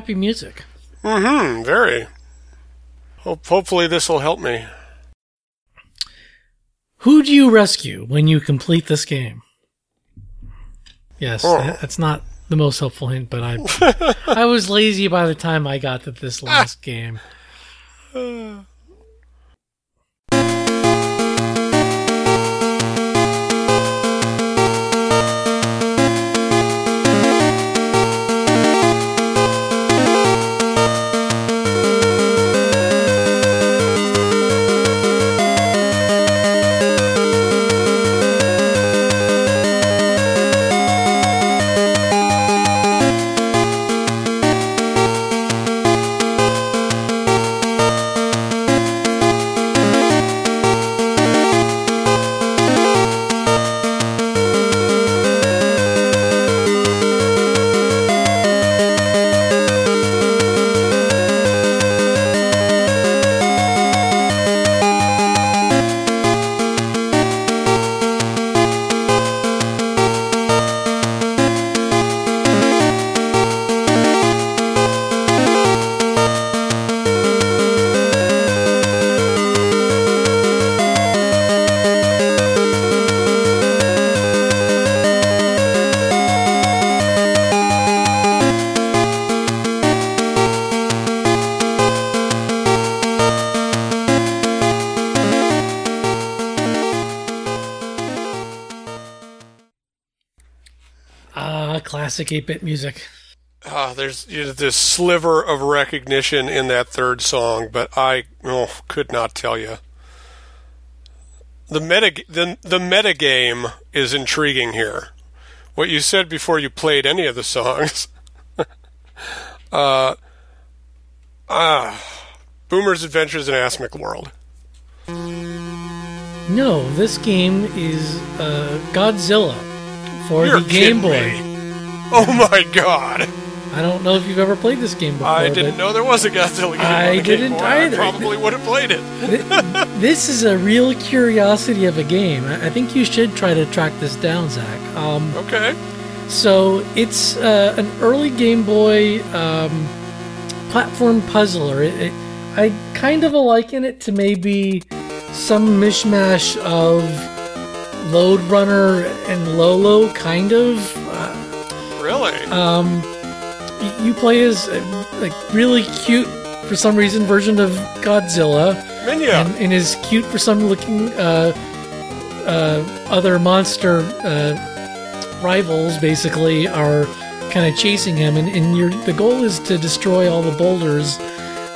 Happy music. Mm-hmm. very. Hope, hopefully this will help me. Who do you rescue when you complete this game? Yes, Oh. that- that's not the most helpful hint, but I *laughs* I was lazy by the time I got to this last *laughs* game. *sighs* *laughs* classic 8-bit music. Ah, there's you know, this sliver of recognition in that third song, but I oh, could not tell you. The meta the the meta game is intriguing here. What you said before you played any of the songs. *laughs* uh, ah, Boomer's Adventures in Asmik World. No, this game is uh, Godzilla for You're the Game Boy. me. *laughs* Oh my god! I don't know if you've ever played this game before. I didn't know there was a Godzilla game. I on didn't Boy. either. I probably would have played it. This is a real curiosity of a game. I I think you should try to track this down, Zach. Um, Okay. so it's uh, an early Game Boy um, platform puzzler. It, it, I kind of liken it to maybe some mishmash of Lode Runner and Lolo, kind of. Uh, um, you play as a, like really cute for some reason version of Godzilla. Minya. and, and his cute for some looking uh, uh, other monster uh, rivals basically are kind of chasing him. And, and your the goal is to destroy all the boulders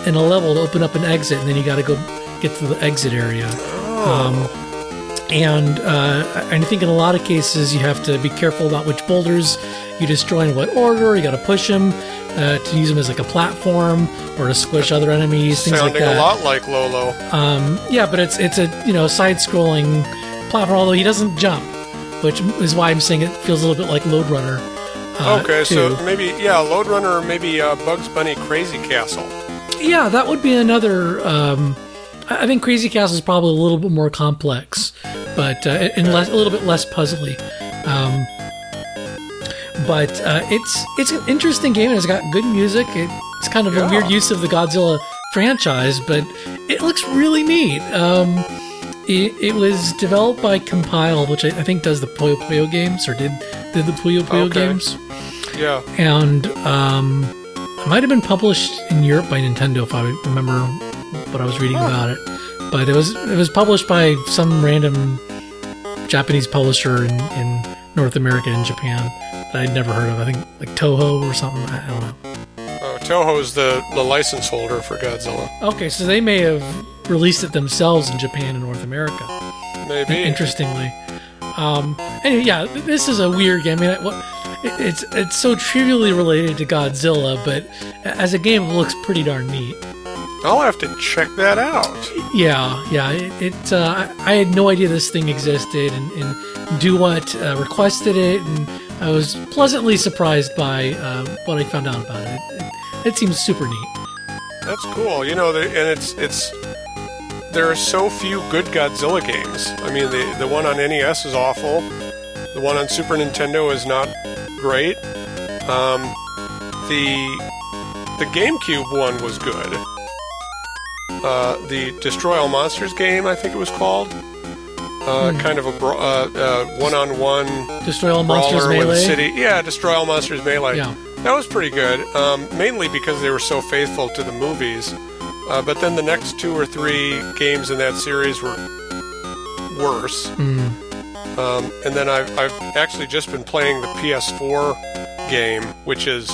in a level to open up an exit and then you got to go get to the exit area. Um, and uh, I I think in a lot of cases you have to be careful about which boulders you destroy in what order. You got to push them uh, to use them as like a platform or to squish other enemies, things Sounding like that. a lot like Lolo. Um, yeah, but it's it's a you know side-scrolling platform. Although he doesn't jump, which is why I'm saying it feels a little bit like Lode Runner. Uh, okay, too. so maybe yeah, Lode Runner or maybe uh, Bugs Bunny Crazy Castle. yeah, that would be another. Um, I think Crazy Castle is probably a little bit more complex, but uh, and less, a little bit less puzzly. Um, but uh, it's it's an interesting game and it's got good music. It, it's kind of a weird use of the Godzilla franchise, but it looks really neat. Um, it, it was developed by Compile, which I, I think does the Puyo Puyo games or did did the Puyo Puyo Okay. games Yeah. and um, it might have been published in Europe by Nintendo if I remember what I was reading about it. But it was it was published by some random Japanese publisher in, in North America and Japan that I'd never heard of. I think like Toho or something. I don't know. Uh, Toho's the, the license holder for Godzilla. Okay, so they may have released it themselves in Japan and North America. Maybe. Interestingly, um, anyway, yeah, this is a weird game. I mean, it, it's it's so trivially related to Godzilla, but as a game, it looks pretty darn neat. I'll have to check that out. Yeah, yeah. It, it uh, I had no idea this thing existed, and, and Do What uh, requested it, and I was pleasantly surprised by uh, what I found out about it. It, it, it seems super neat. That's cool. You know, and it's it's there are so few good Godzilla games. I mean, the the one on NES is awful. The one on Super Nintendo is not great. Um, the the GameCube one was good. Uh, the Destroy All Monsters game, I think it was called. Uh, Kind of a bro- uh, uh, one-on-one Destroy all monsters melee. city. Yeah, Destroy All Monsters Melee. Yeah. That was pretty good, um, mainly because they were so faithful to the movies. Uh, but then the next two or three games in that series were worse. Hmm. Um, and then I've, I've actually just been playing the PS4 game, which is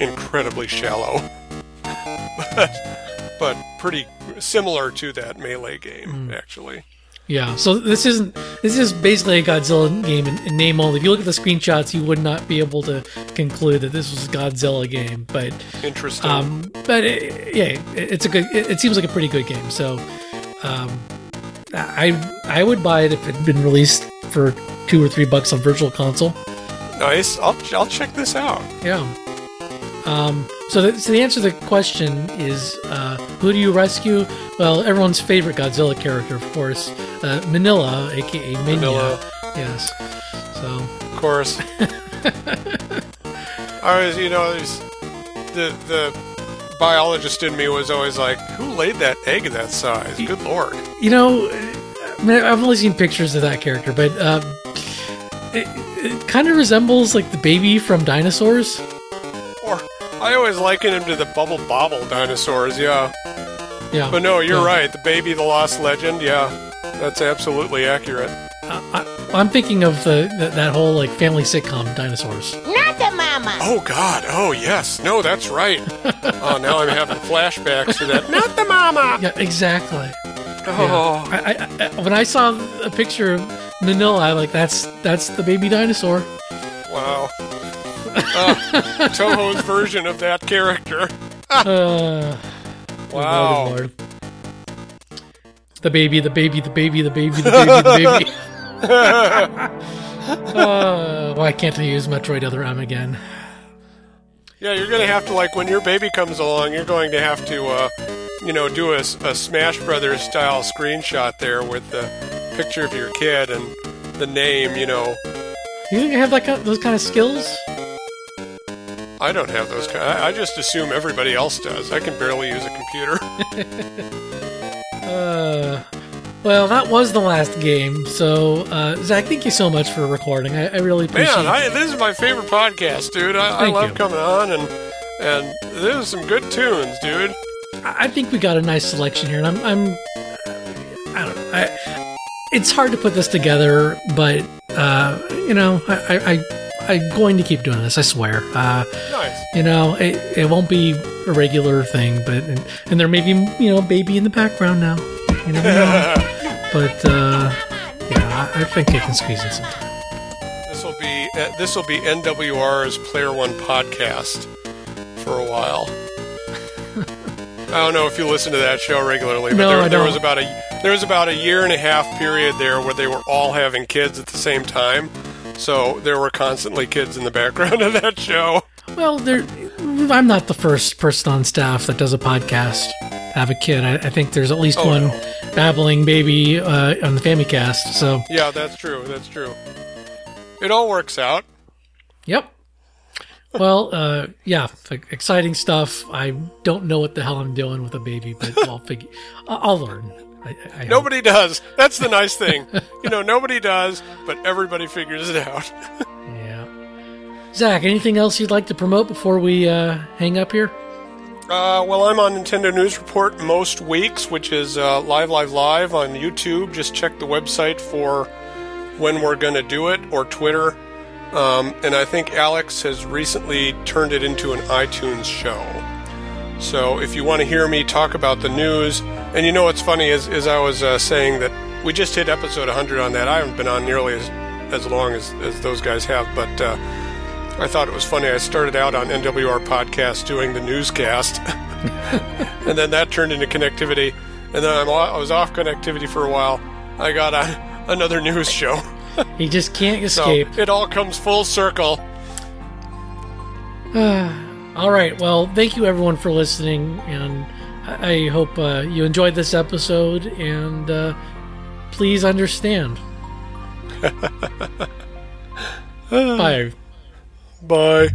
incredibly shallow, *laughs* but, but pretty similar to that Melee game, Hmm. actually. Yeah. So this isn't. This is basically a Godzilla game in, in name only. If you look at the screenshots, you would not be able to conclude that this was a Godzilla game. But Interesting. um, but it, yeah, it, it's a good. It, it seems like a pretty good game. So, um, I I would buy it if it had been released for two or three bucks on Virtual Console. nice. I'll, I'll check this out. Yeah. Um, so, the, so the answer to the question is, uh, who do you rescue? Well, everyone's favorite Godzilla character, of course, uh, Minilla, aka Minya. Minilla. Yes. So, Of course. *laughs* I was, you know, the the biologist in me was always like, "Who laid that egg of that size? Good lord!" you know, I mean, I've only seen pictures of that character, but um, it, it kind of resembles like the baby from Dinosaurs. Or I always liken him to the Bubble Bobble dinosaurs. Yeah, Yeah. but no, you're Yeah. right. The baby, the lost legend. Yeah, that's absolutely accurate. I, I'm thinking of the, the that whole like family sitcom Dinosaurs. Not the mama. Oh God. Oh yes. No, that's right. *laughs* oh, now I'm having flashbacks to that. Not the mama. Yeah, exactly. Oh. I, I, I, when I saw a picture of Minilla, I like that's that's the baby dinosaur. Wow. *laughs* Uh, Toho's version of that character. *laughs* Uh, Wow. Lord, Lord. The baby, the baby, the baby, the baby, the baby, the baby. *laughs* uh, why can't I use Metroid Other M again? Yeah, you're gonna have to like when your baby comes along, you're going to have to, uh, you know, do a, a Smash Brothers style screenshot there with the picture of your kid and the name. You know, You think you have that kind, those kind of skills? I don't have those. I, I just assume everybody else does. I can barely use a computer. *laughs* Uh, well, that was the last game. So, uh, Zach, thank you so much for recording. I, I really appreciate Man. I, this is my favorite podcast, dude. I, I love you. coming on and and there's some good tunes, dude. I think we got a nice selection here, and I'm, I'm I don't know. I, it's hard to put this together, but uh, you know, I, I, I, I'm going to keep doing this. I swear. Uh, Nice. you know, it, it won't be a regular thing, but and, and there may be you know a baby in the background now. You never know. *laughs* but uh, yeah, I, I think I can squeeze in some time. This will be uh, this will be NWR's Player One podcast for a while. *laughs* I don't know if you listen to that show regularly, but No, there, there was about a there was about a year and a half period there where they were all having kids at the same time. So there were constantly kids in the background of that show. Well, there, I'm not the first person on staff that does a podcast. Have a kid. I, I think there's at least Oh, one no. babbling baby uh, on the Family Cast. So, Yeah, that's true. That's true. It all works out. yep. Well, uh, yeah, exciting stuff. I don't know what the hell I'm doing with a baby, but I'll figure. I'll I'll learn. I, I hope. Nobody does. That's the nice thing. you know, nobody does, but everybody figures it out. *laughs* Yeah. Zach, anything else you'd like to promote before we uh, hang up here? Uh, well, I'm on Nintendo News Report most weeks, which is uh, live, live, live on YouTube. Just check the website for when we're going to do it, or Twitter. Um, and I think Alex has recently turned it into an iTunes show. So if you want to hear me talk about the news, and you know what's funny is, is I was uh, saying that we just hit episode 100 on that. I haven't been on nearly as, as long as, as those guys have, but uh, I thought it was funny. I started out on NWR podcast doing the newscast, *laughs* and then that turned into connectivity, and then I'm, I was off connectivity for a while. I got on *laughs* another news show, he just can't *laughs* so escape. it all comes full circle. *sighs* *sighs* *sighs* All right. Well, thank you everyone for listening, and I I hope uh, you enjoyed this episode. And uh, please understand. *laughs* Bye. Bye.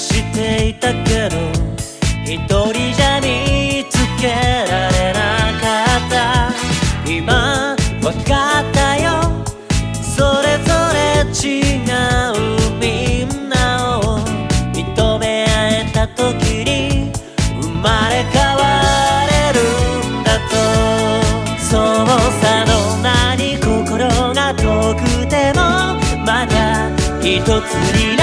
していたけど一人じゃ見つけられなかった。今わかったよ。それぞれ違うみんなを。認め合えた時に生まれ変われるんだと。そうさどんなに心が遠くてもまた一つに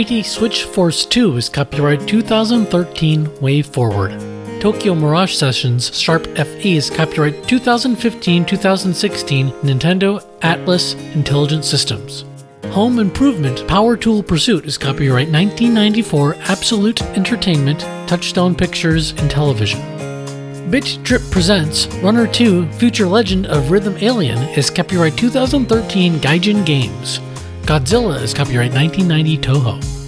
Mighty Switch Force 2 is copyright 2013 WayForward. Tokyo Mirage Sessions Sharp FE is copyright 2015 2016 Nintendo Atlus Intelligent Systems. Home Improvement Power Tool Pursuit is copyright 1994 Absolute Entertainment, Touchstone Pictures, and Television. Bit Trip Presents Runner 2 Future Legend of Rhythm Alien is copyright 2013 Gaijin Games. Godzilla is copyright 1990 Toho.